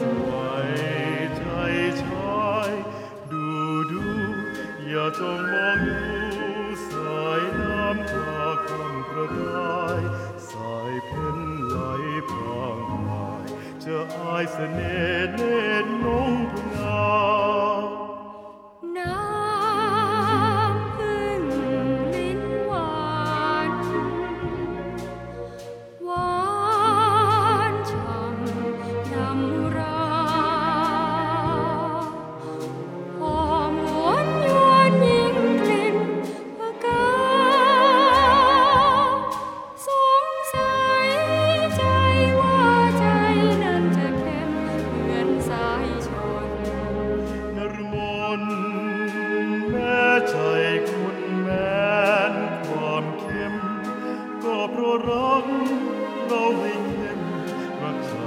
สวยใจชายดูดูอย่าจงมองดูสายน้ำตาคำกระดายสายเพ็ไหลพรงพยจะอายเสน่ห์เน่นน้อง though we